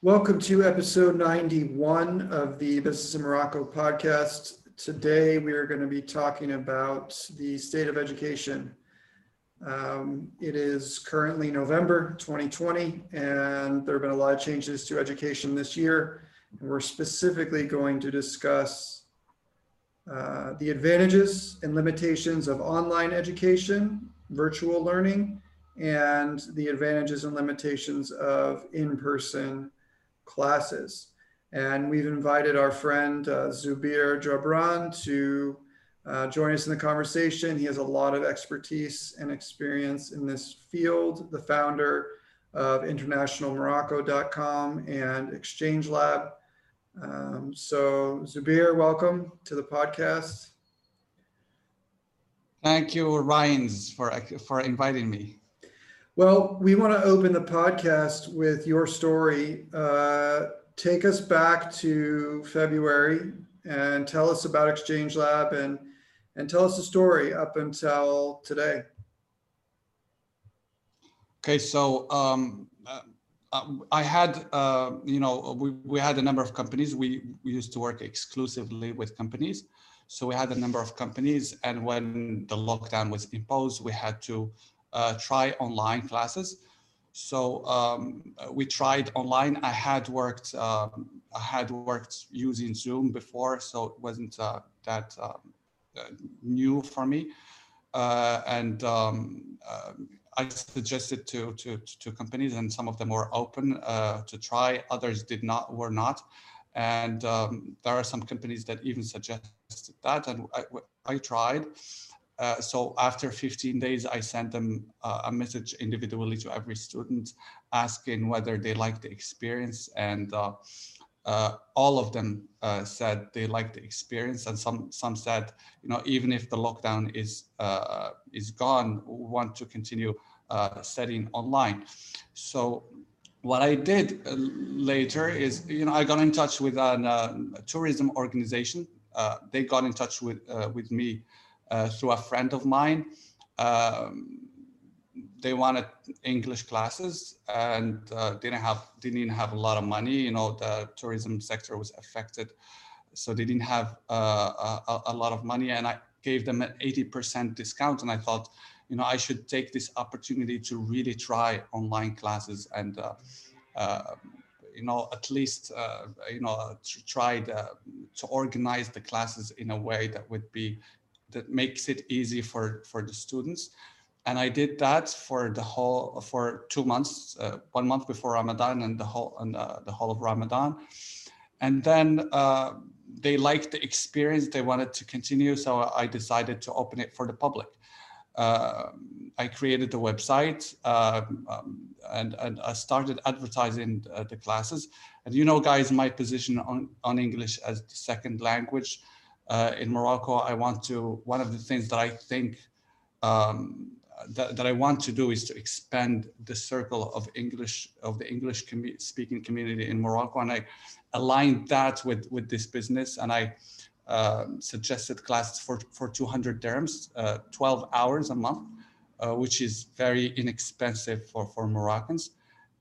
Welcome to episode 91 of the Business in Morocco podcast. Today we are going to be talking about the state of education. Um, it is currently November 2020, and there have been a lot of changes to education this year. And we're specifically going to discuss uh, the advantages and limitations of online education, virtual learning, and the advantages and limitations of in person classes. And we've invited our friend uh, Zubir Jabran to uh, join us in the conversation. He has a lot of expertise and experience in this field, the founder of internationalmorocco.com and Exchange Lab. Um, so, Zubir, welcome to the podcast. Thank you, Ryan, for, for inviting me. Well, we want to open the podcast with your story. Uh, take us back to February and tell us about Exchange Lab and and tell us the story up until today. Okay, so um, uh, I had, uh, you know, we, we had a number of companies. We, we used to work exclusively with companies. So we had a number of companies. And when the lockdown was imposed, we had to uh, try online classes. So um, we tried online. I had worked um, I had worked using Zoom before, so it wasn't uh, that uh, new for me. Uh, and um, uh, I suggested to, to to companies, and some of them were open uh, to try. Others did not, were not. And um, there are some companies that even suggested that, and I, I tried. Uh, so after 15 days, I sent them uh, a message individually to every student asking whether they liked the experience. And uh, uh all of them uh, said they liked the experience. And some, some said, you know, even if the lockdown is, is gone, we want to continue studying online. So what I did later is, you know, I got in touch with a tourism organization. they got in touch with, with me through a friend of mine. Um, they wanted English classes and uh, didn't have didn't have a lot of money. You know, the tourism sector was affected, so they didn't have uh, a, a, lot of money. And I gave them an 80% discount. And I thought, you know, I should take this opportunity to really try online classes and. Uh, uh you know, at least, uh, you know, to try to organize the classes in a way that would be that makes it easy for for the students. And i did that for the whole for two months uh, one month before ramadan and the whole and uh, the whole of ramadan. And then uh, they liked the experience. They wanted to continue so i decided to open it for the public. Uh, I created the website um, um, and, and I started advertising uh, the classes. And you know, guys, my position on, on English as the second language uh, in Morocco, I want to, one of the things that I think um, that, that I want to do is to expand the circle of English, of the English speaking community in Morocco. And I aligned that with, with this business. And I uh, suggested classes for, for 200 dirhams, uh, 12 hours a month, uh, which is very inexpensive for, for Moroccans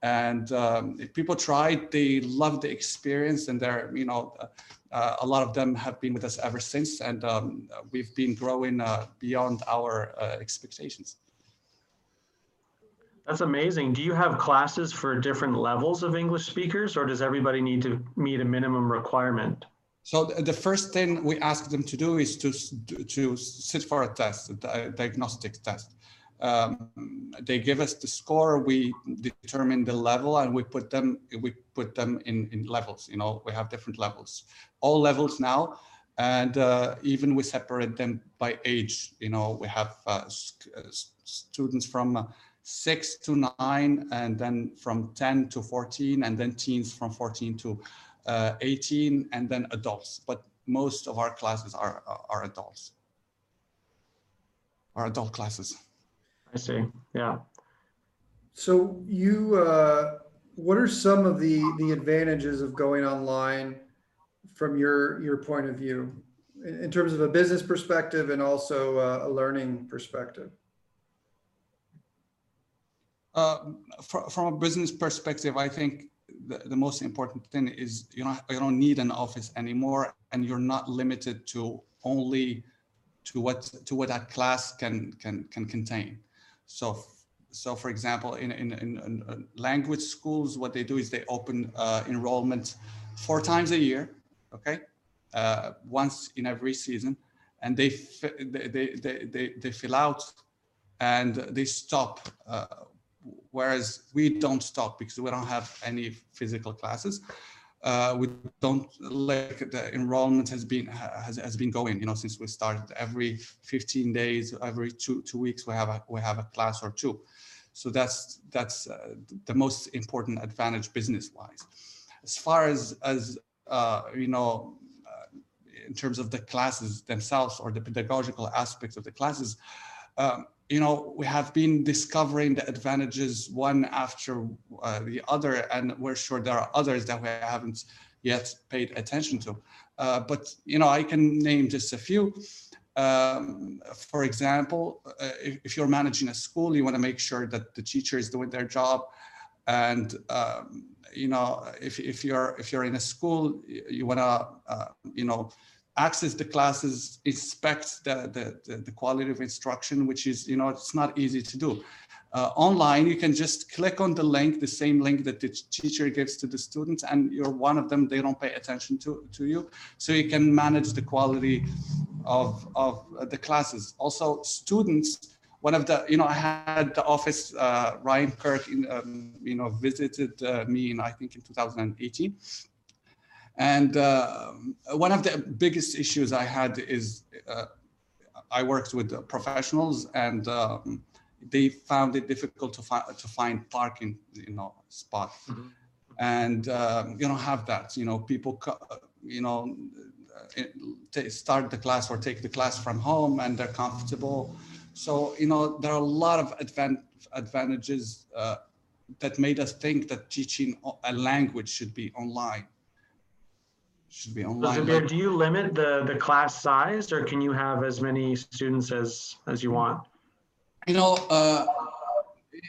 and um, people tried they loved the experience and they're you know a lot of them have been with us ever since and um, we've been growing uh, beyond our uh, expectations. That's amazing. Do you have classes for different levels of english speakers or does everybody need to meet a minimum requirement? So the first thing we ask them to do is to to sit for a test a diagnostic test um, they give us the score we determine the level and we put them we put them in in levels you know we have different levels. All levels now and uh, even we separate them by age you know we have uh, students from uh, 6 to 9 and then from 10 to 14 and then teens from 14 to uh, 18 and then adults. But most of our classes are are adults. Are adult classes I see. Yeah. So you, uh, what are some of the the advantages of going online from your your point of view, in, in terms of a business perspective and also uh, a learning perspective? Uh, from, from a business perspective, I think the, the most important thing is you don't you don't need an office anymore, and you're not limited to only to what to what that class can can can contain. So so for example, in in, in, in language schools, what they do is they open uh, enrollment four times a year, okay, uh, once in every season, and they they they, they, they fill out and they stop. Uh, whereas we don't stop because we don't have any physical classes. Uh, we don't like the enrollment has been has, has been going you know since we started. Every 15 days every two two weeks we have a we have a class or two. So that's that's uh, the most important advantage business wise as far as as uh, you know uh, in terms of the classes themselves or the pedagogical aspects of the classes um, you know, we have been discovering the advantages one after uh, the other, and we're sure there are others that we haven't yet paid attention to. Uh, but you know, I can name just a few. Um, for example, uh, if, if, you're managing a school, you want to make sure that the teacher is doing their job, and um, you know, if, if you're if you're in a school, you want to uh, you know access the classes, inspect the, the, the, quality of instruction, which is, you know, it's not easy to do. Uh, online, you can just click on the link, the same link that the teacher gives to the students, and you're one of them, they don't pay attention to, to you. So you can manage the quality of, of the classes. Also, students, one of the, you know, I had the office, uh, Ryan Kirk, in, um, you know, visited uh, me in, I think in 2018 and uh, one of the biggest issues I had is uh, I worked with professionals and um, they found it difficult to, fi- to find parking, you know, spot. Mm-hmm. And um, you don't have that, you know, people, you know, t- start the class or take the class from home and they're comfortable. So, you know, there are a lot of advan- advantages uh, that made us think that teaching a language should be online should be So online. Zubir, do you limit the, the class size or can you have as many students as, as you want? You know, uh,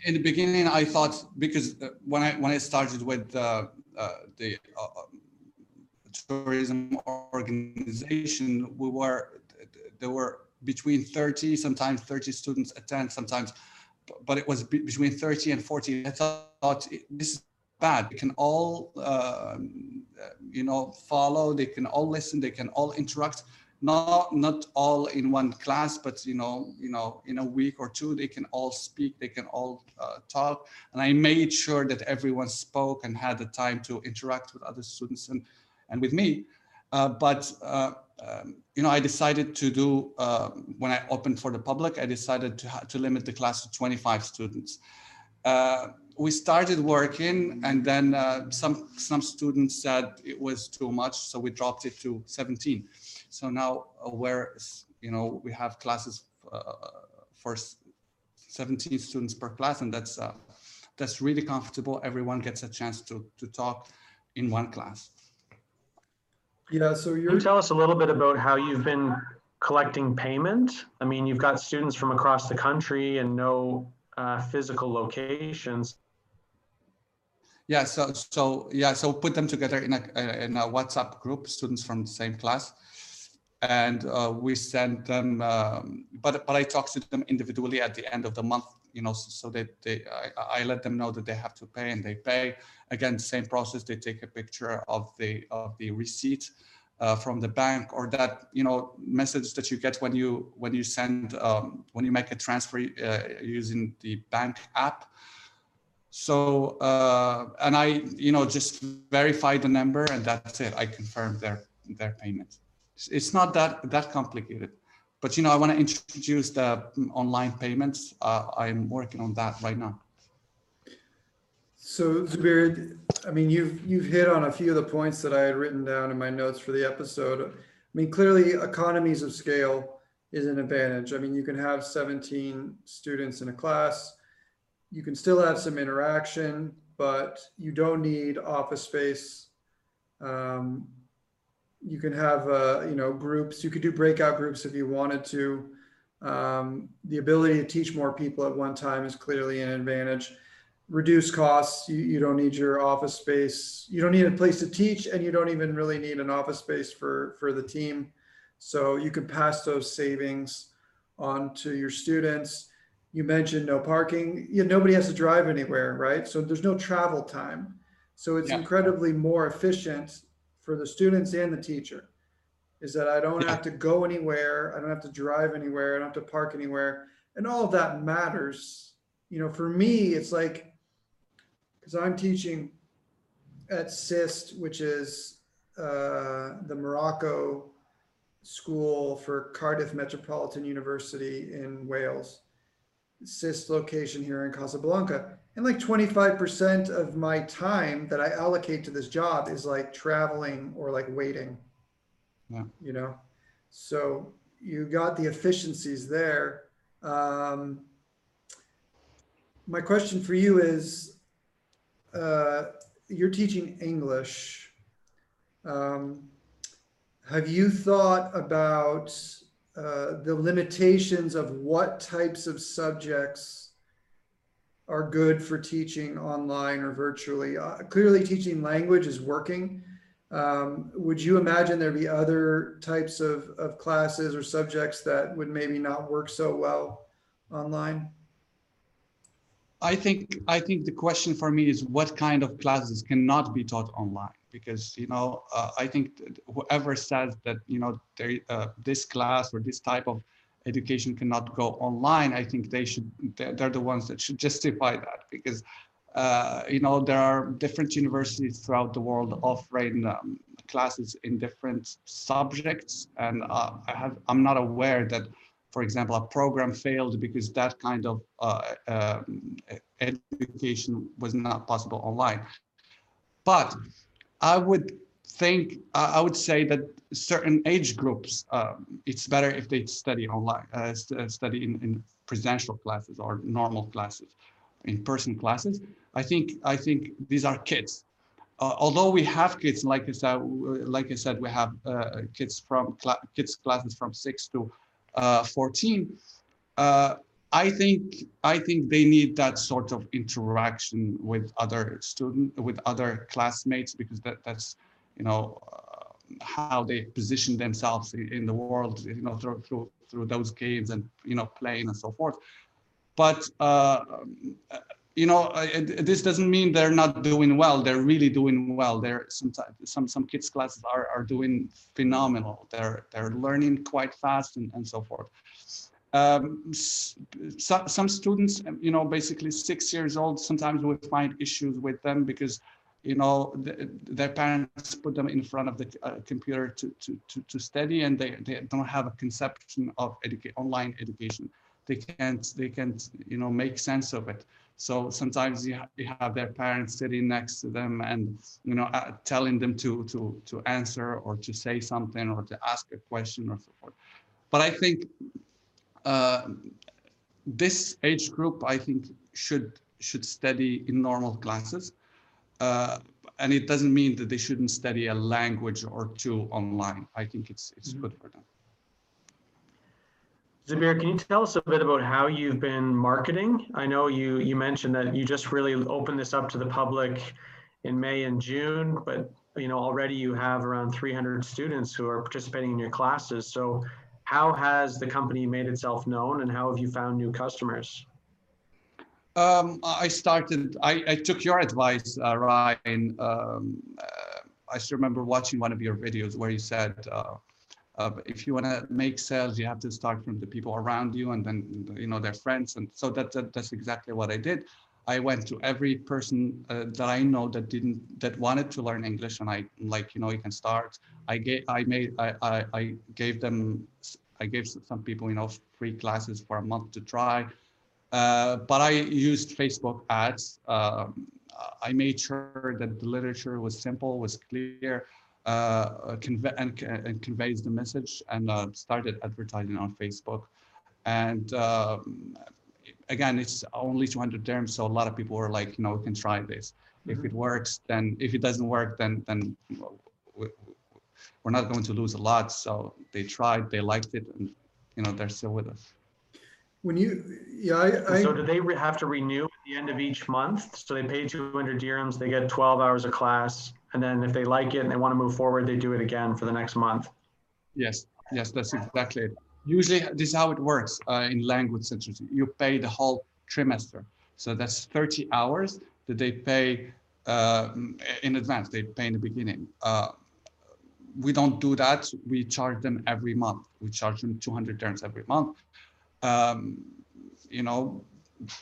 in the beginning, I thought because uh, when I when I started with uh, uh, the uh, tourism organization, we were there were between 30, sometimes 30 students attend, sometimes, but it was between 30 and 40. I thought this is bad. They can all, uh, you know, follow. They can all listen. They can all interact. Not not all in one class, but you know, you know, in a week or two, they can all speak. They can all uh, talk. And I made sure that everyone spoke and had the time to interact with other students and and with me. Uh, but uh, um, you know, I decided to do uh, when I opened for the public. I decided to to limit the class to 25 students. We started working and then uh, some some students said it was too much so we dropped it to 17 so now uh, where you know we have classes uh, for 17 students per class and that's uh, that's really comfortable everyone gets a chance to to talk in one class Yeah, so Can you you're, tell us a little bit about how you've been collecting payment? I mean, you've got students from across the country and no uh, physical locations. Yeah, so so yeah, so put them together in a in a WhatsApp group, students from the same class, and uh, we send them. Um, but but I talk to them individually at the end of the month, you know, so, that they I, I let them know that they have to pay and they pay. Again, same process. They take a picture of the of the receipt uh, from the bank or that you know message that you get when you when you send um, when you make a transfer uh, using the bank app so uh, and i you know just verify the number and that's it i confirm their their payment it's, not that that complicated but you know i want to introduce the online payments uh, i'm working on that right now so Zubir, I mean, you've, you've hit on a few of the points that I had written down in my notes for the episode. I mean, clearly economies of scale is an advantage. I mean, you can have 17 students in a class. You can still have some interaction, but you don't need office space. Um, you can have, uh, you know, groups. You could do breakout groups if you wanted to. Um, the ability to teach more people at one time is clearly an advantage. reduce costs. You, you don't need your office space. You don't need a place to teach and you don't even really need an office space for, for the team. So you can pass those savings on to your students. You mentioned no parking. You, nobody has to drive anywhere, right? So there's no travel time. So it's Yeah. incredibly more efficient for the students and the teacher. Is that I don't Yeah. have to go anywhere. I don't have to drive anywhere. I don't have to park anywhere. And all of that matters. You know, for me, it's like, because I'm teaching at SIST, which is uh, the Morocco School for Cardiff Metropolitan University in Wales. SIST location here in Casablanca. And like 25% of my time that I allocate to this job is like traveling or like waiting. Yeah. You know, so you got the efficiencies there. Um, my question for you is uh, you're teaching English. Um, have you thought about uh, the limitations of what types of subjects are good for teaching online or virtually? Uh, clearly, teaching language is working. Um, would you imagine there be other types of, of classes or subjects that would maybe not work so well online? I think I think the question for me is what kind of classes cannot be taught online because you know uh, I think whoever says that you know uh, this class or this type of education cannot go online I think they should they're, they're the ones that should justify that because uh, you know there are different universities throughout the world offering um, classes in different subjects and uh, I have I'm not aware that for example, a program failed because that kind of uh, um, education was not possible online. But I would think, I would say that certain age groups, um, it's better if they study online, uh, st- study in, in presential classes or normal classes, in-person classes. I think, I think these are kids. Uh, although we have kids, like I said, like I said, we have uh, kids from cla- kids classes from six to uh, 14 uh, i think i think they need that sort of interaction with other student with other classmates because that that's you know uh, how they position themselves in, in the world you know through, through through those games and you know playing and so forth. But uh, you know this doesn't mean they're not doing well. They're really doing well. They're sometimes some some kids classes are, are doing phenomenal. They're they're learning quite fast and, and so forth um, so, some students um, you know basically six years old sometimes we find issues with them because you know th- their parents put them in front of the uh, computer to, to to to study and they, they don't have a conception of educa- online education. They can't they can't you know make sense of it. So sometimes you, ha- you have their parents sitting next to them and you know uh, telling them to to to answer or to say something or to ask a question or so forth. But i think uh, this age group i think should should study in normal classes uh, and it doesn't mean that they shouldn't study a language or two online i think it's it's Mhm. good for them Zubir, can you tell us a bit about how you've been marketing? I know you you mentioned that you just really opened this up to the public in May and June, but you know already you have around 300 students who are participating in your classes. So how has the company made itself known and how have you found new customers? Um, I started, I, I took your advice, uh, Ryan. Um, uh, I still remember watching one of your videos where you said, uh, uh, if you want to make sales, you have to start from the people around you and then, you know, their friends. And so that, that that's exactly what I did. I went to every person uh, that I know that didn't, that wanted to learn English. And I like, you know, you can start. I gave, I made, I, I, I gave them, I gave some people, you know, free classes for a month to try. Uh, but I used Facebook ads. Um, I made sure that the literature was simple, was clear, uh, conve- and, and conveys the message, and uh, started advertising on Facebook. And um, again, it's only 200 dirhams, so a lot of people were like, you know, we can try this. If mm-hmm. it works, then if it doesn't work, then then we, we're not going to lose a lot. So they tried, they liked it, and you know, they're still with us. When you, yeah, I, So do they re- have to renew at the end of each month. So they pay 200 dirhams, they get 12 hours of class. And then if they like it and they want to move forward, they do it again for the next month. Yes, yes, that's exactly it. Usually, this is how it works uh, in language centers. You pay the whole trimester. So that's 30 hours that they pay uh, in advance. They pay in the beginning. Uh, we don't do that. We charge them every month. We charge them 200 dirhams every month. Um, you know,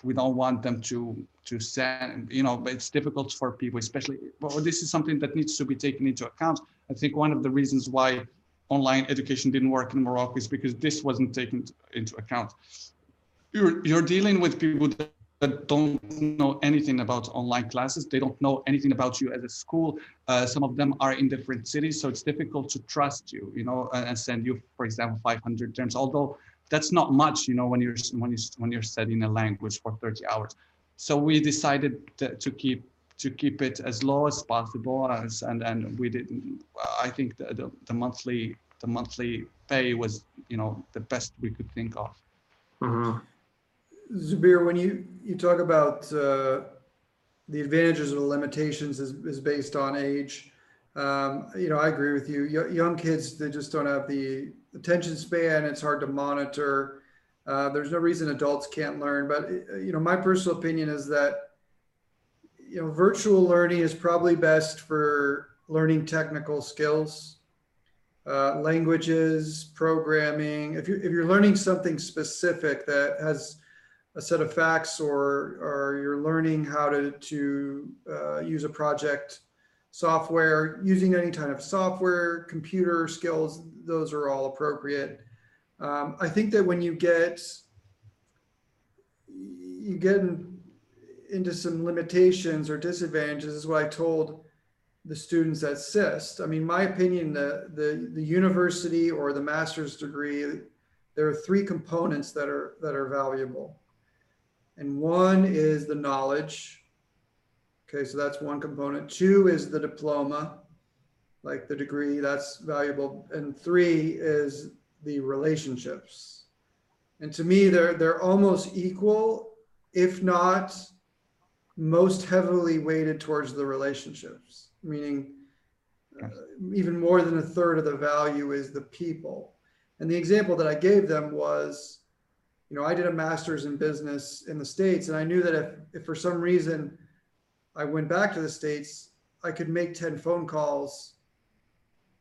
we don't want them to to send. You know, it's difficult for people, especially. Well, this is something that needs to be taken into account. I think one of the reasons why online education didn't work in Morocco is because this wasn't taken into account. You're you're dealing with people that don't know anything about online classes. They don't know anything about you as a school. Uh, some of them are in different cities, so it's difficult to trust you, you know, and send you, for example, 500 dirhams. Although that's not much, you know, when you're when you when you're studying a language for 30 hours. So we decided to keep to keep it as low as possible, as and and we didn't I think the, the, the monthly the monthly pay was, you know, the best we could think of. Mm-hmm. Zubir, when you, you talk about uh, the advantages or the limitations is, is based on age, um, you know, I agree with you. Y- young kids, they just don't have the attention span. It's hard to monitor. Uh, there's no reason adults can't learn. But, uh, you know, my personal opinion is that, you know, virtual learning is probably best for learning technical skills, uh, languages, programming. If you're, if you're learning something specific that has a set of facts or, or you're learning how to, to uh, use a project software, using any kind of software, computer skills, those are all appropriate. Um, I think that when you get, you get in, into some limitations or disadvantages is what I told the students at SIST. I mean, my opinion, the, the, the university or the master's degree, there are three components that are, that are valuable. And one is the knowledge. Okay, so that's one component. Two is the diploma, like the degree, that's valuable. And three is the relationships. And to me, they're they're almost equal, if not most heavily weighted towards the relationships, meaning uh, even more than a third of the value is the people. And the example that I gave them was you know, I did a master's in business in the States, and I knew that if, if for some reason I went back to the States, I could make 10 phone calls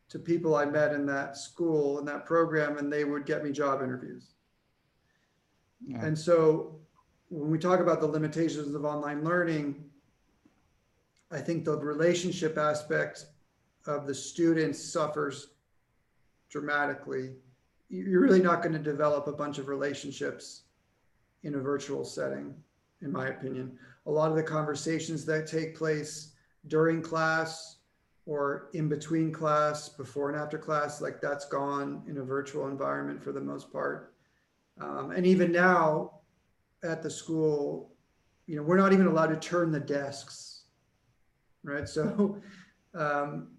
to people I met in that school, in that program, and they would get me job interviews. Yeah. And so when we talk about the limitations of online learning, I think the relationship aspect of the students suffers dramatically you're really not going to develop a bunch of relationships in a virtual setting, in my opinion. A lot of the conversations that take place during class or in between class, before and after class, like that's gone in a virtual environment for the most part. Um, and even now at the school, you know, we're not even allowed to turn the desks, right? So um,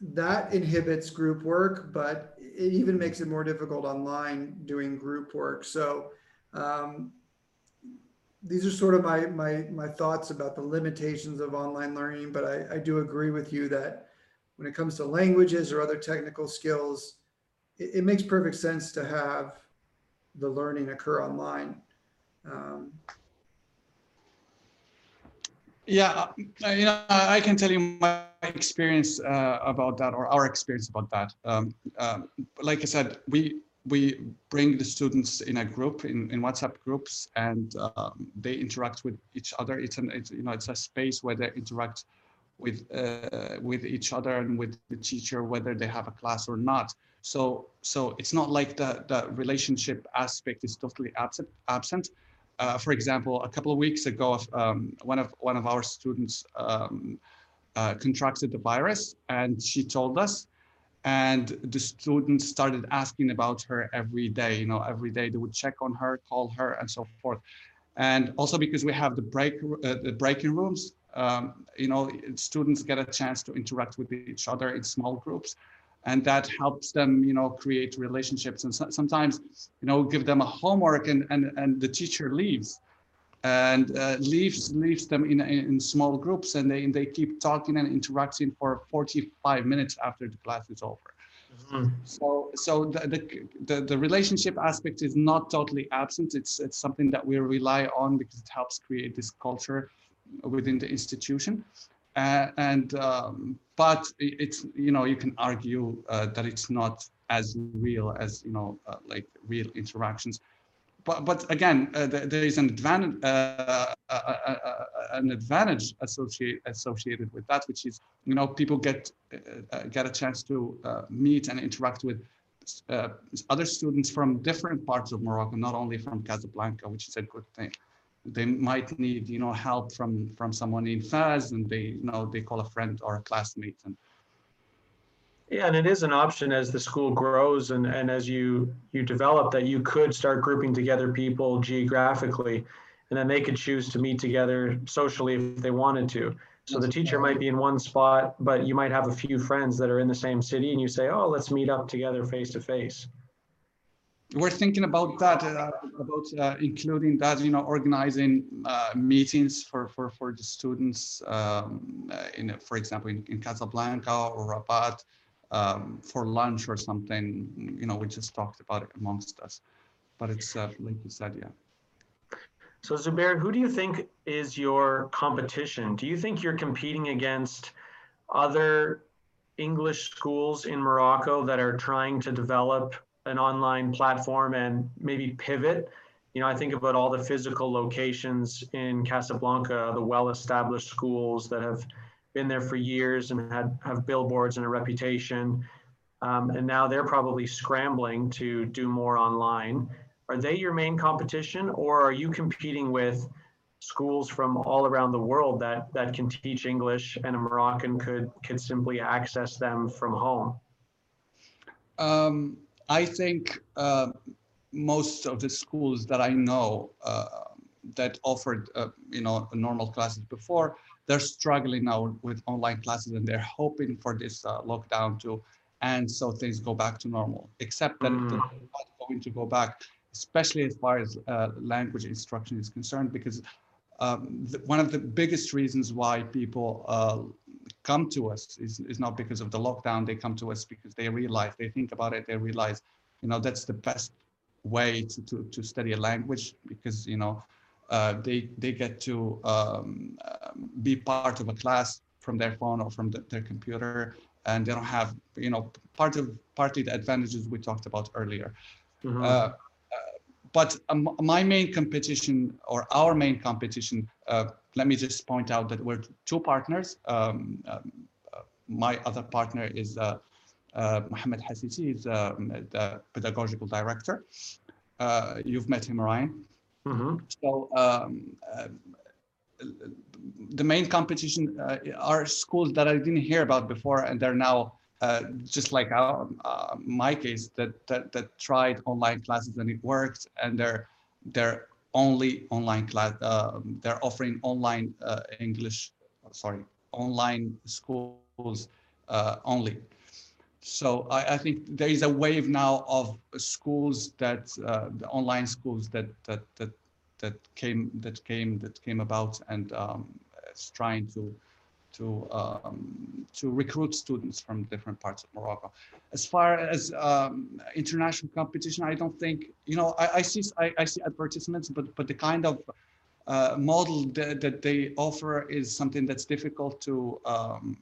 that inhibits group work, but it even makes it more difficult online doing group work. So um, these are sort of my, my, my thoughts about the limitations of online learning, but I, I do agree with you that when it comes to languages or other technical skills, it, it makes perfect sense to have the learning occur online. Um, Yeah, uh, you know, I can tell you my experience uh, about that, or our experience about that. Um, uh, like I said, we we bring the students in a group in, in WhatsApp groups, and um, they interact with each other. It's an it's, you know it's a space where they interact with uh, with each other and with the teacher, whether they have a class or not. So so it's not like the the relationship aspect is totally absent absent uh, for example, a couple of weeks ago, um, one of one of our students um, uh, contracted the virus, and she told us, and the students started asking about her every day. You know, every day they would check on her, call her, and so forth. And also because we have the break uh, the breaking rooms, um, you know, students get a chance to interact with each other in small groups and that helps them you know create relationships. And so, sometimes you know give them a homework and and and the teacher leaves. And uh, leaves leaves them in, in small groups and they they keep talking and interacting for 45 minutes after the class is over. Mhm. so so the, the the the relationship aspect is not totally absent. It's it's something that we rely on because it helps create this culture within the institution. Uh, and um, but it's you know you can argue uh, that it's not as real as you know uh, like real interactions but but again uh, there, is an advantage uh, uh, uh, an advantage associated associated with that which is you know people get get a chance to meet and interact with other students from different parts of Morocco, not only from Casablanca, which is a good thing. They might need, you know, help from from someone in Fez, and they, you know, they call a friend or a classmate, and Yeah, and it is an option as the school grows and, and as you, you develop that you could start grouping together people geographically. And then they could choose to meet together socially if they wanted to. So the teacher might be in one spot, but you might have a few friends that are in the same city and you say, oh, let's meet up together face to face. We're thinking about that, uh, about uh, including that, you know, organizing uh, meetings for for for the students, um, uh, in, for example, in, in Casablanca or Rabat, um, for lunch or something. You know, we just talked about it amongst us, but it's uh, like you said, yeah. So Zubair, who do you think is your competition? Do you think you're competing against other English schools in Morocco that are trying to develop an online platform and maybe pivot? You know, I think about all the physical locations in Casablanca, the well-established schools that have been there for years and had have billboards and a reputation. Um, and now they're probably scrambling to do more online are they your main competition or are you competing with schools from all around the world that that can teach english and a moroccan could could simply access them from home Um, I think uh, most of the schools that I know uh, that offered, uh, you know, normal classes before, they're struggling now with online classes, and they're hoping for this uh, lockdown to end so things go back to normal. Except that Mm. they're not going to go back, especially as far as uh, language instruction is concerned, because um, the, one of the biggest reasons why people uh, come to us is, is not because of the lockdown. They come to us because they realize, they think about it, they realize, you know, that's the best way to, to, to study a language because, you know, uh, they, they get to um, um, be part of a class from their phone or from the, their computer and they don't have, you know, part of partly the advantages we talked about earlier. Mhm. But um, my main competition or our main competition, uh, let me just point out that we're two partners. Um, um, uh, my other partner is uh, uh, Mohamed Hassisi, is um, the pedagogical director. Uh, you've met him, Ryan. Mhm. So um, uh, the main competition uh, are schools that I didn't hear about before, and they're now uh, just like our, uh, my case that, that that tried online classes and it worked, and they're they're only online class. Uh, they're offering online uh, English, sorry, online schools uh, only. So I, I think there is a wave now of schools that the online schools that that that that came that came that came about and um, is trying to to um, to recruit students from different parts of Morocco. As far as um, international competition, I don't think you know. I, I see I, I see advertisements, but but the kind of uh, model that, that they offer is something that's difficult to um,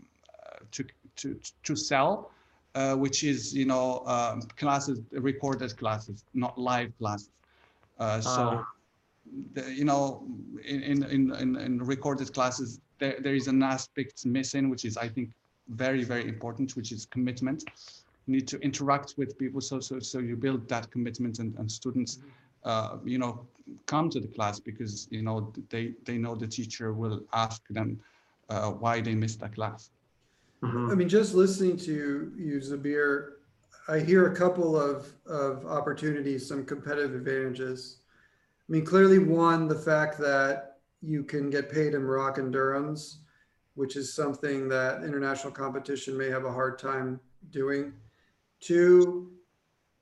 to to to sell. Uh, which is you know um, classes recorded classes not live classes uh, so Ah. the, you know in, in in in recorded classes there, there is an aspect missing which is i think very very important which is commitment you need to interact with people so so so you build that commitment and, and students uh, you know come to the class because you know they they know the teacher will ask them uh, why they missed that class Mhm. I mean, just listening to you, Zubir, I hear a couple of, of opportunities, some competitive advantages. I mean, clearly, one, the fact that you can get paid in Moroccan dirhams, which is something that international competition may have a hard time doing. Two,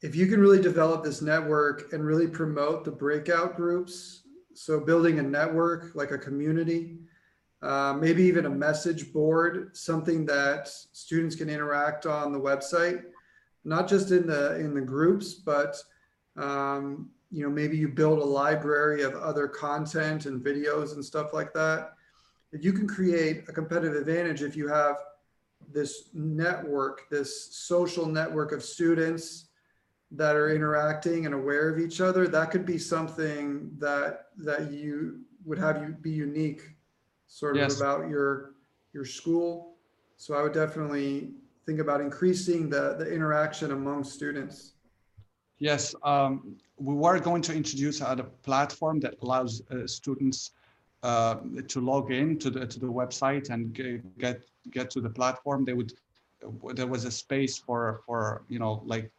if you can really develop this network and really promote the breakout groups So building a network, like a community, uh, maybe even a message board, something that students can interact on the website, not just in the in the groups, but um, you know maybe you build a library of other content and videos and stuff like that. If you can create a competitive advantage if you have this network, this social network of students that are interacting and aware of each other. That could be something that that you would have you be unique sort of Yes. about your your school. So I would definitely think about increasing the the interaction among students. Yes, um, we were going to introduce a platform that allows uh, students uh, to log in to the to the website and get get to the platform. They would there was a space for for you know like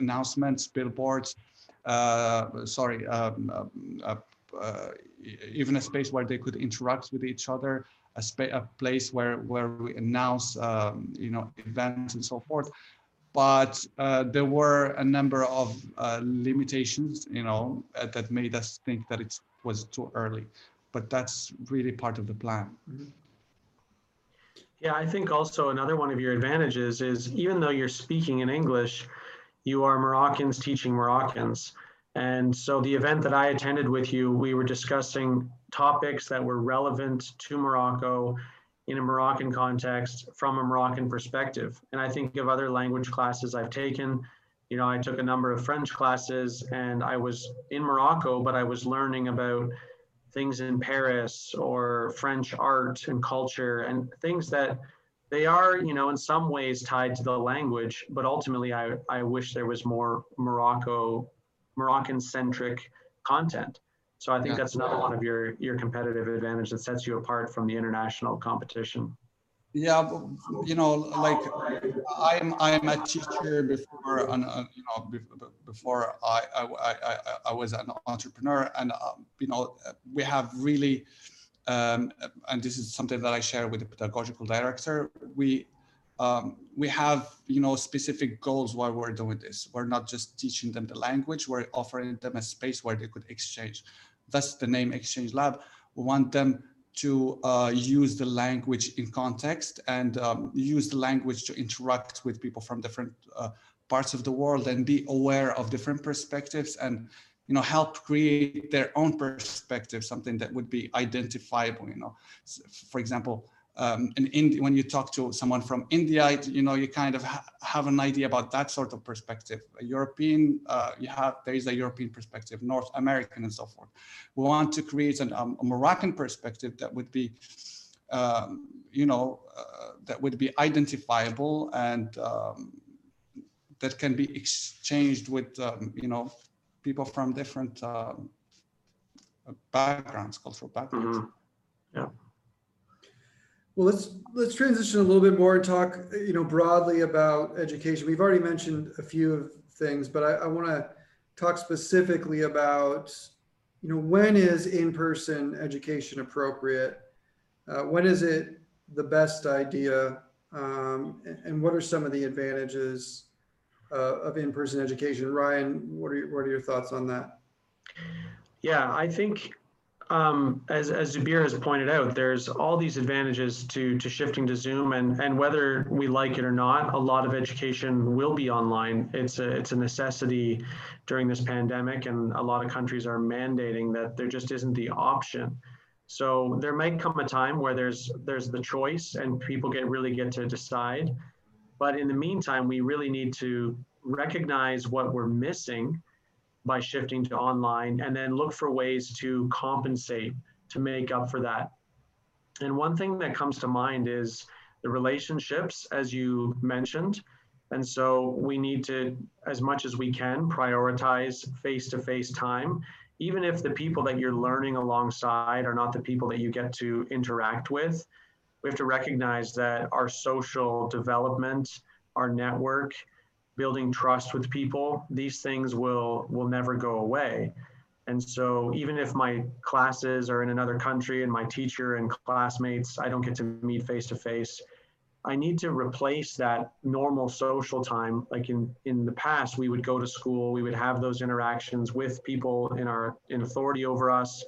announcements, billboards. Uh, sorry, um, uh, uh, even a space where they could interact with each other. A, a place where where we announce um, you know events and so forth but uh, there were a number of uh, limitations, you know, uh, that made us think that it was too early. But that's really part of the plan. Yeah, I think also another one of your advantages is even though you're speaking in English, you are Moroccans teaching Moroccans. And so the event that I attended with you, we were discussing topics that were relevant to Morocco in a Moroccan context from a Moroccan perspective. And I think of other language classes I've taken. You know, I took a number of French classes and I was in Morocco, but I was learning about things in Paris or French art and culture and things that they are, you know, in some ways tied to the language, but ultimately I, I wish there was more Morocco, Moroccan centric content. So I think Yeah. that's another one of your, your competitive advantage that sets you apart from the international competition. Yeah, you know, like I'm I'm a teacher before, an, uh, you know, be- be- before I I, I I was an entrepreneur, and um, you know, uh, we have really, um, and this is something that I share with the pedagogical director. We um, we have you know specific goals while we're doing this. We're not just teaching them the language; we're offering them a space where they could exchange. That's the name Exchange Lab. We want them to uh, use the language in context and um, use the language to interact with people from different uh, parts of the world and be aware of different perspectives and you know help create their own perspective something that would be identifiable you know for example um, in when you talk to someone from India, you know, you kind of ha- have an idea about that sort of perspective. A European, uh, you have there is a European perspective, North American, and so forth. We want to create an, um, a Moroccan perspective that would be, um, you know, uh, that would be identifiable and um, that can be exchanged with, um, you know, people from different um, backgrounds, cultural backgrounds. Mhm. Well, let's let's transition a little bit more and talk, you know, broadly about education. We've already mentioned a few of things, but I, I want to talk specifically about, you know, when is in-person education appropriate? Uh, when is it the best idea? Um, and, what are some of the advantages uh, of in-person education? Ryan, what are your, what are your thoughts on that? Yeah, I think um, as as Zubir has pointed out, there's all these advantages to to shifting to Zoom, and and whether we like it or not, a lot of education will be online. It's a it's a necessity during this pandemic, and a lot of countries are mandating that there just isn't the option. So there might come a time where there's there's the choice, and people get really get to decide. But in the meantime, we really need to recognize what we're missing by shifting to online and then look for ways to compensate to make up for that. And one thing that comes to mind is the relationships, as you mentioned. And so we need to, as much as we can, prioritize face to face time, even if the people that you're learning alongside are not the people that you get to interact with. We have to recognize that our social development, our network, building trust with people these things will will never go away and so even if my classes are in another country and my teacher and classmates i don't get to meet face to face I need to replace that normal social time. Like in, in the past, we would go to school, we would have those interactions with people in our in authority over us,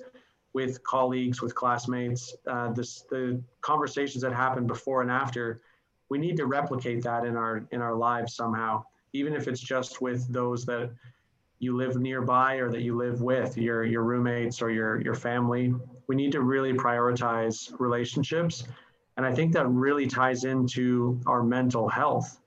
with colleagues, with classmates. Uh, this the conversations that happen before and after. We need to replicate that in our in our lives somehow, even if it's just with those that you live nearby or that you live with your your roommates or your your family. We need to really prioritize relationships and I think that really ties into our mental health.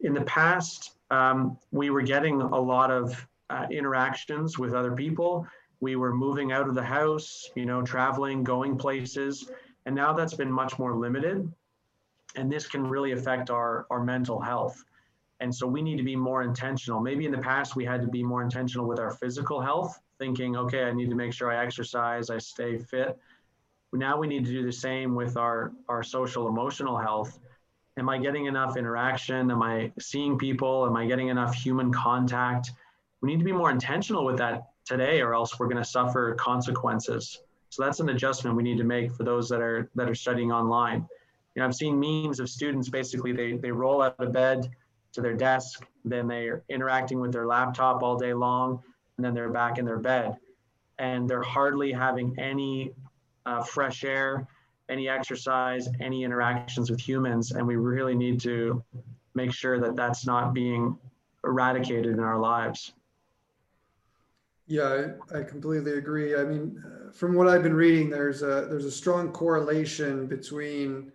In the past, um, we were getting a lot of uh, interactions with other people. We were moving out of the house, you know, traveling, going places. And now that's been much more limited. And this can really affect our, our mental health. And so we need to be more intentional. Maybe in the past, we had to be more intentional with our physical health, thinking, okay, I need to make sure I exercise, I stay fit. Now we need to do the same with our our social emotional health. Am i getting enough interaction? Am i seeing people? Am i getting enough human contact? We need to be more intentional with that today or else we're going to suffer consequences. So that's an adjustment we need to make for those that are that are studying online. You know i've seen memes of students basically they they roll out of bed to their desk then they're interacting with their laptop all day long and then they're back in their bed and they're hardly having any uh, fresh air, any exercise, any interactions with humans. And we really need to make sure that that's not being eradicated in our lives. Yeah, I, I completely agree. I mean, uh, from what I've been reading, there's a there's a strong correlation between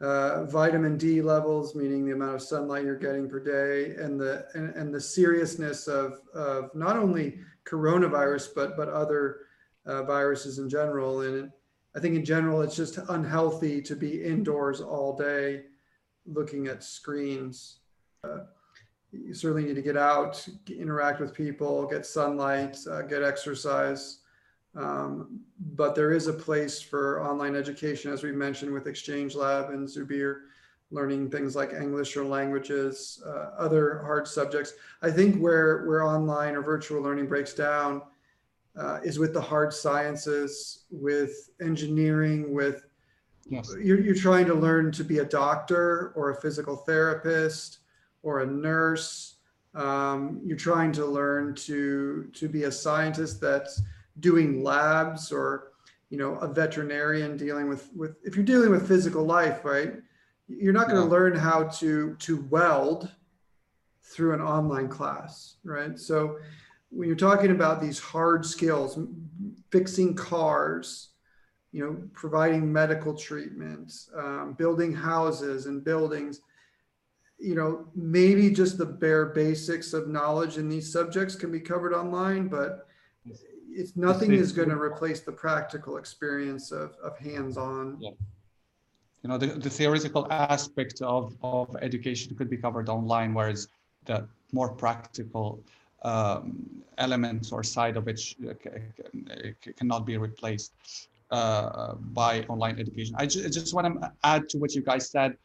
uh, vitamin D levels, meaning the amount of sunlight you're getting per day, and the and, and the seriousness of of not only coronavirus but but other uh, viruses in general. And I think in general, it's just unhealthy to be indoors all day looking at screens. Uh, you certainly need to get out, interact with people, get sunlight, uh, get exercise. Um, but there is a place for online education, as we mentioned with Exchange Lab and Zubir, learning things like English or languages, uh, other hard subjects. I think where where online or virtual learning breaks down uh, is with the hard sciences, with engineering, with yes. you're, you're trying to learn to be a doctor or a physical therapist or a nurse. Um, you're trying to learn to to be a scientist that's doing labs or you know a veterinarian dealing with with if you're dealing with physical life right you're not going to yeah. learn how to to weld through an online class right so when you're talking about these hard skills, fixing cars, you know, providing medical treatment, um, building houses and buildings, you know, maybe just the bare basics of knowledge in these subjects can be covered online, but it's nothing is going to replace the practical experience of, of hands-on. Yeah. You know, the, the theoretical aspect of, of education could be covered online, whereas the more practical um, elements or side of it cannot be replaced uh, by online education. I just, I just want to add to what you guys said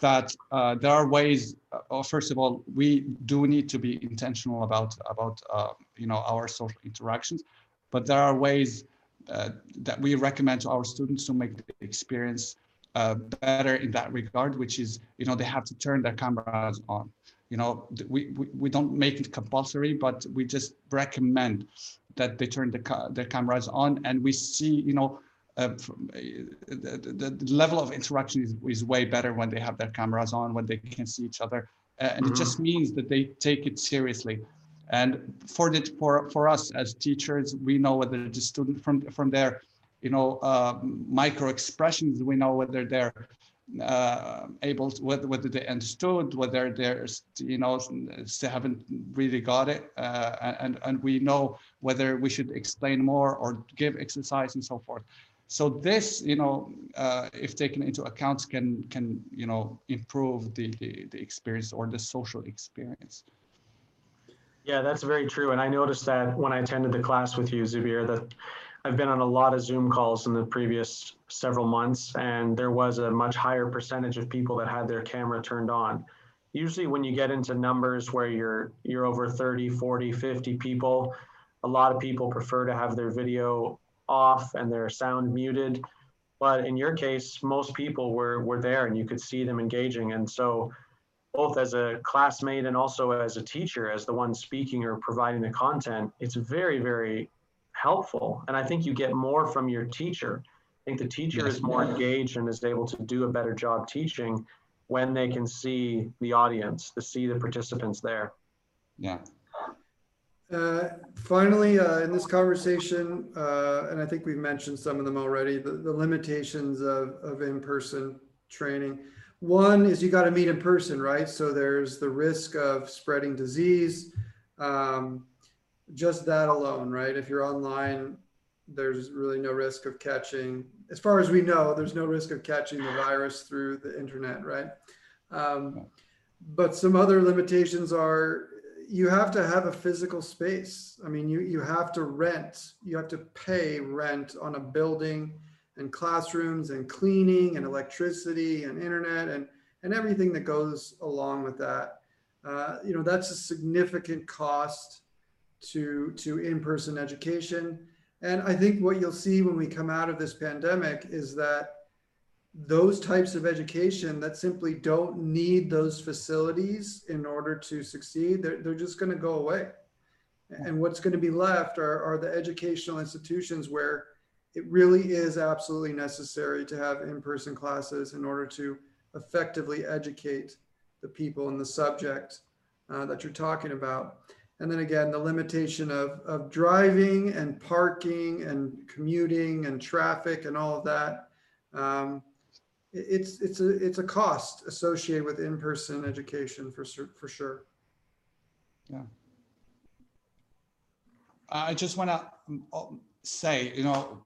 that uh, there are ways. Uh, first of all, we do need to be intentional about about uh, you know our social interactions, but there are ways uh, that we recommend to our students to make the experience uh, better in that regard, which is you know they have to turn their cameras on. You know we, we, we don't make it compulsory but we just recommend that they turn the their cameras on. And we see you know uh, the, the, level of interaction is, is way better when they have their cameras on when they can see each other. Uh, and mm-hmm. it just means that they take it seriously and for the for for us as teachers we know whether the student from from their you know uh, micro expressions we know whether they're uh, able to, whether, whether they understood, whether they're you know, still haven't really got it. Uh, and, and we know whether we should explain more or give exercise and so forth. So this, you know, uh, if taken into account, can, can you know, improve the, the, the experience or the social experience. Yeah, that's very true. And I noticed that when I attended the class with you, Zubir, that I've been on a lot of Zoom calls in the previous several months, and there was a much higher percentage of people that had their camera turned on. Usually when you get into numbers where you're you're over 30, 40, 50 people, a lot of people prefer to have their video off and their sound muted. But in your case, most people were, were there and you could see them engaging. And so both as a classmate and also as a teacher, as the one speaking or providing the content, it's very, very helpful. And I think you get more from your teacher. I think the teacher Yes. is more engaged and is able to do a better job teaching when they can see the audience, to see the participants there. Yeah. Uh, Finally, uh, in this conversation, uh, and I think we've mentioned some of them already, the, the limitations of, of in-person training. One is you got to meet in person, right? So there's the risk of spreading disease. Um, Just that alone, right? If you're online, there's really no risk of catching, as far as we know, there's no risk of catching the virus through the internet, right? Um, But some other limitations are you have to have a physical space. I mean, you, you have to rent, you have to pay rent on a building and classrooms and cleaning and electricity and internet and, and everything that goes along with that. Uh, you know, that's a significant cost to, to in-person education. And I think what you'll see when we come out of this pandemic is that those types of education that simply don't need those facilities in order to succeed, they're, they're just going to go away. And what's going to be left are, are the educational institutions where it really is absolutely necessary to have in-person classes in order to effectively educate the people in the subject uh, that you're talking about. And then again, the limitation of, of driving and parking and commuting and traffic and all of that. Um, it- it's, it's a, it's a cost associated with in-person education for, cer- for sure. Yeah. I just want to say, you know,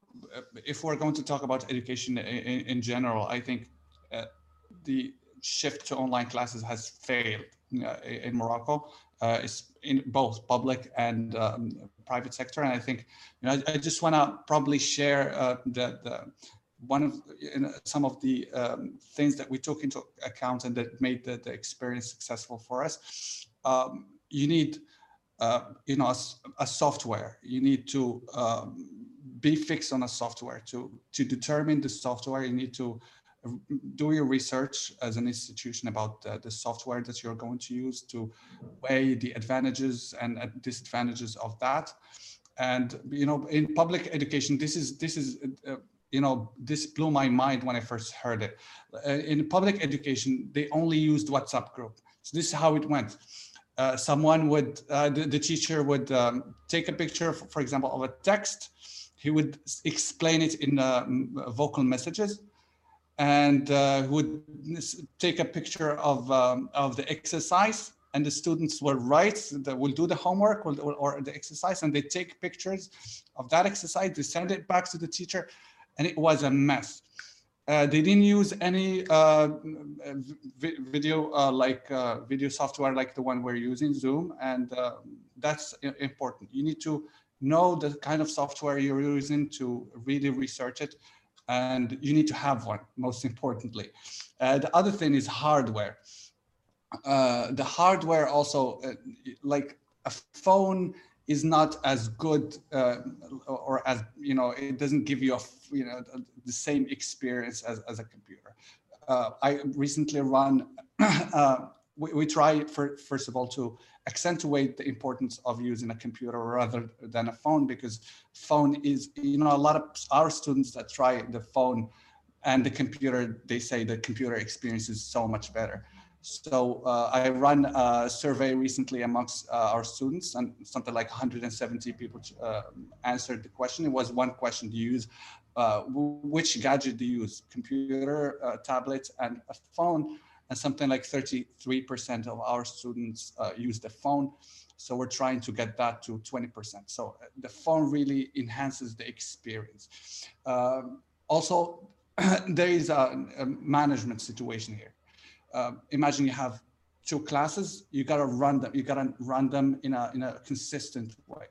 if we're going to talk about education in, in general, I think uh, the shift to online classes has failed uh, in Morocco. Uh, it's in both public and um, private sector, and I think, you know, I, I just want to probably share uh, the, the one of you know, some of the um, things that we took into account and that made the, the experience successful for us. Um, you need you know, a software. You need to um, be fixed on a software to to determine the software. You need to uh, do your research as an institution about the, the software that you're going to use to weigh the advantages and uh, disadvantages of that. And you know, in public education, this is this is. Uh, you know, this blew my mind when I first heard it. Uh, in public education, they only used WhatsApp group. So this is how it went uh, someone would, uh, the, the teacher would um, take a picture, for, for example, of a text. He would explain it in uh, vocal messages and uh, would take a picture of, um, of the exercise and the students will write, they will do the homework or, or, or the exercise and they take pictures of that exercise, they send it back to the teacher and it was a mess. Uh, they didn't use any uh, vi- video uh, like uh, video software like the one we're using, Zoom, and uh, that's important. You need to know the kind of software you're using to really research it, and you need to have one. Most importantly, uh, the other thing is hardware. The hardware also, like a phone is not as good uh, or as you know it doesn't give you a you know the same experience as, as a computer. Uh, i recently run uh, we, we try for, first of all to accentuate the importance of using a computer rather than a phone because phone is you know a lot of our students that try the phone and the computer they say the computer experience is so much better so uh, I ran a survey recently amongst uh, our students, and something like 170 people uh, answered the question. It was one question: Do you use uh, which gadget do you use? Computer, uh, tablet, and a phone. And something like 33% of our students uh, use the phone. So we're trying to get that to 20%. So the phone really enhances the experience. Um, also, there is a, a management situation here uh, imagine you have two classes. You got to run them you got to run them in a in a consistent way.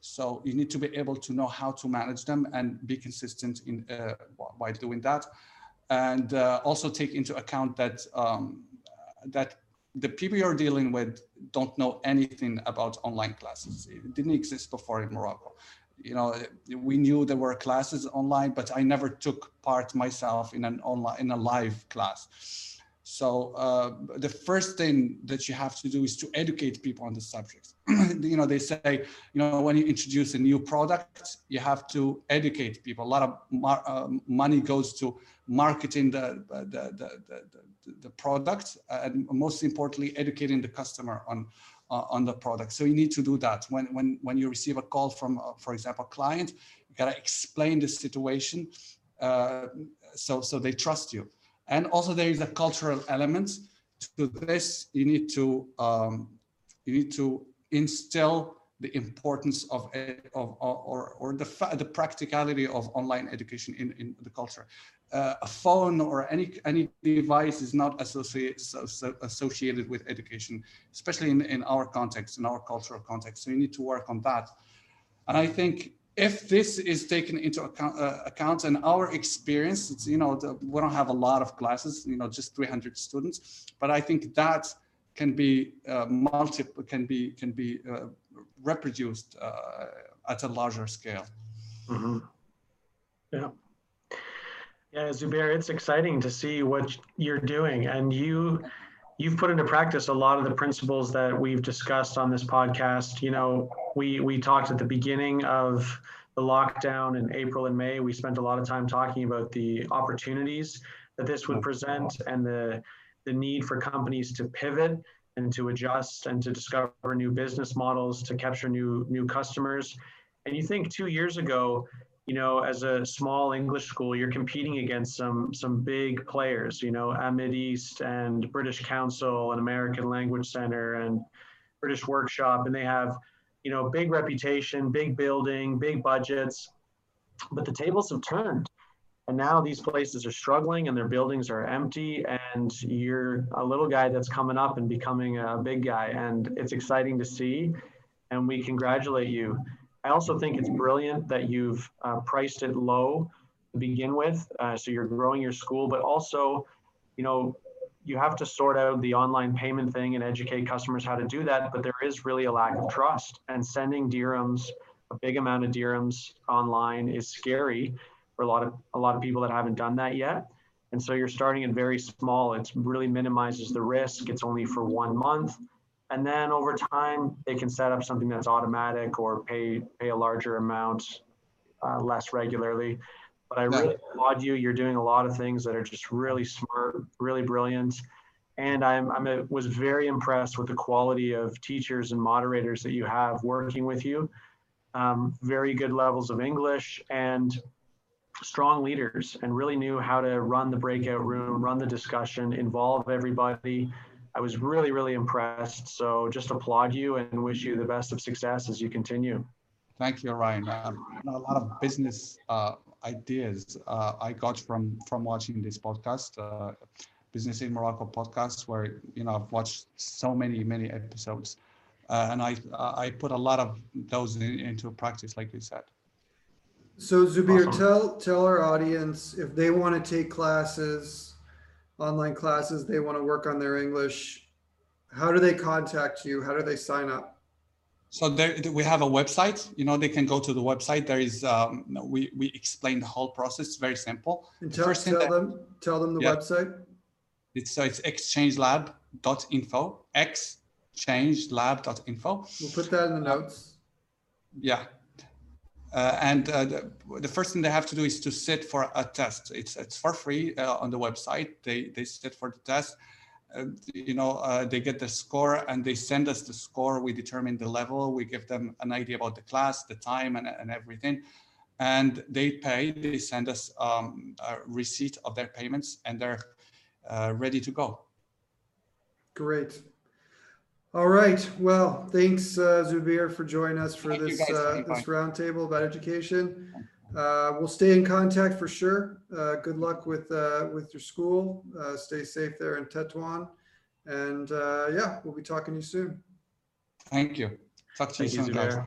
So you need to be able to know how to manage them and be consistent in uh, wh- while doing that. And uh, also take into account that um, that the people you're dealing with don't know anything about online classes. It didn't exist before in morocco. You know, we knew there were classes online, but I never took part myself in an online in a live class. So uh, the first thing that you have to do is to educate people on the subject. you know, they say, you know, when you introduce a new product, you have to educate people. A lot of uh, money goes to marketing the the, the, the, the product, and most importantly, educating the customer on uh, on the product. So you need to do that. When when when you receive a call from, uh, for example, a client, you gotta explain the situation, uh, so so they trust you. And also there is a cultural element to this. You need to um, you need to instill the importance of, of, or, or the, the practicality of online education in, in the culture. Uh, a phone or any any device is not associated so, associated with education, especially in, in our context, in our cultural context. So you need to work on that. And I think if this is taken into account, uh, account and our experience, it's, you know, the, we don't have a lot of classes, you know, just 300 students, but I think that can be uh, multiple, can be can be uh, reproduced uh, at a larger scale. Mm-hmm. Yeah. Yeah, Zubir, it's exciting to see what you're doing, and you you've put into practice a lot of the principles that we've discussed on this podcast. You know, we we talked at the beginning of the lockdown in April and May. We spent a lot of time talking about the opportunities that this would present and the the need for companies to pivot and to adjust and to discover new business models to capture new new customers. And you think two years ago, you know, as a small English school, you're competing against some some big players, you know, AMIDEAST and British Council and American Language Center and British Workshop, and they have, you know, big reputation, big building, big budgets. But the tables have turned. And now these places are struggling and their buildings are empty, and you're a little guy that's coming up and becoming a big guy. And it's exciting to see. And we congratulate you. I also think it's brilliant that you've uh, priced it low to begin with. Uh, so you're growing your school, but also, you know, you have to sort out the online payment thing and educate customers how to do that. But there is really a lack of trust, and sending dirhams, a big amount of dirhams online, is scary for a lot of a lot of people that haven't done that yet. And so you're starting it very small. It really minimizes the risk. It's only for one month. And then over time, they can set up something that's automatic or pay pay a larger amount uh, less regularly. But I really applaud you. You're doing a lot of things that are just really smart, really brilliant. And I'm, I'm a, was very impressed with the quality of teachers and moderators that you have working with you. Um, very good levels of English and strong leaders and really knew how to run the breakout room, run the discussion, involve everybody. I was really, really impressed. So just applaud you and wish you the best of success as you continue. Thank you, Ryan. Um, a lot of business uh, ideas uh, I got from from watching this podcast, uh, Business in Morocco podcast, where you know I've watched so many many episodes, uh, and I I put a lot of those in, into practice, like you said. So Zubir, awesome. tell tell our audience if they want to take classes, online classes, they want to work on their English. How do they contact you? How do they sign up? So there, we have a website. You know, they can go to the website. There is um, we we explain the whole process. It's very simple. And tell, First tell that, them tell them the yeah, website. It's so it's exchangelab.info. Exchangelab.info. We'll put that in the notes. Yeah, uh, and uh, the, the, first thing they have to do is to sit for a test. It's it's for free uh, on the website. They they sit for the test. You know, uh, they get the score and they send us the score. We determine the level. We give them an idea about the class, the time, and, and everything. And they pay. They send us um, a receipt of their payments, and they're uh, ready to go. Great. All right. Well, thanks, uh, Zubir, for joining us for Thank this uh, this roundtable about education. Uh, we'll stay in contact for sure. Uh, good luck with uh, with your school. Uh, stay safe there in Tetuan, and uh, yeah, we'll be talking to you soon. Thank you. Talk to Thank you soon, guys.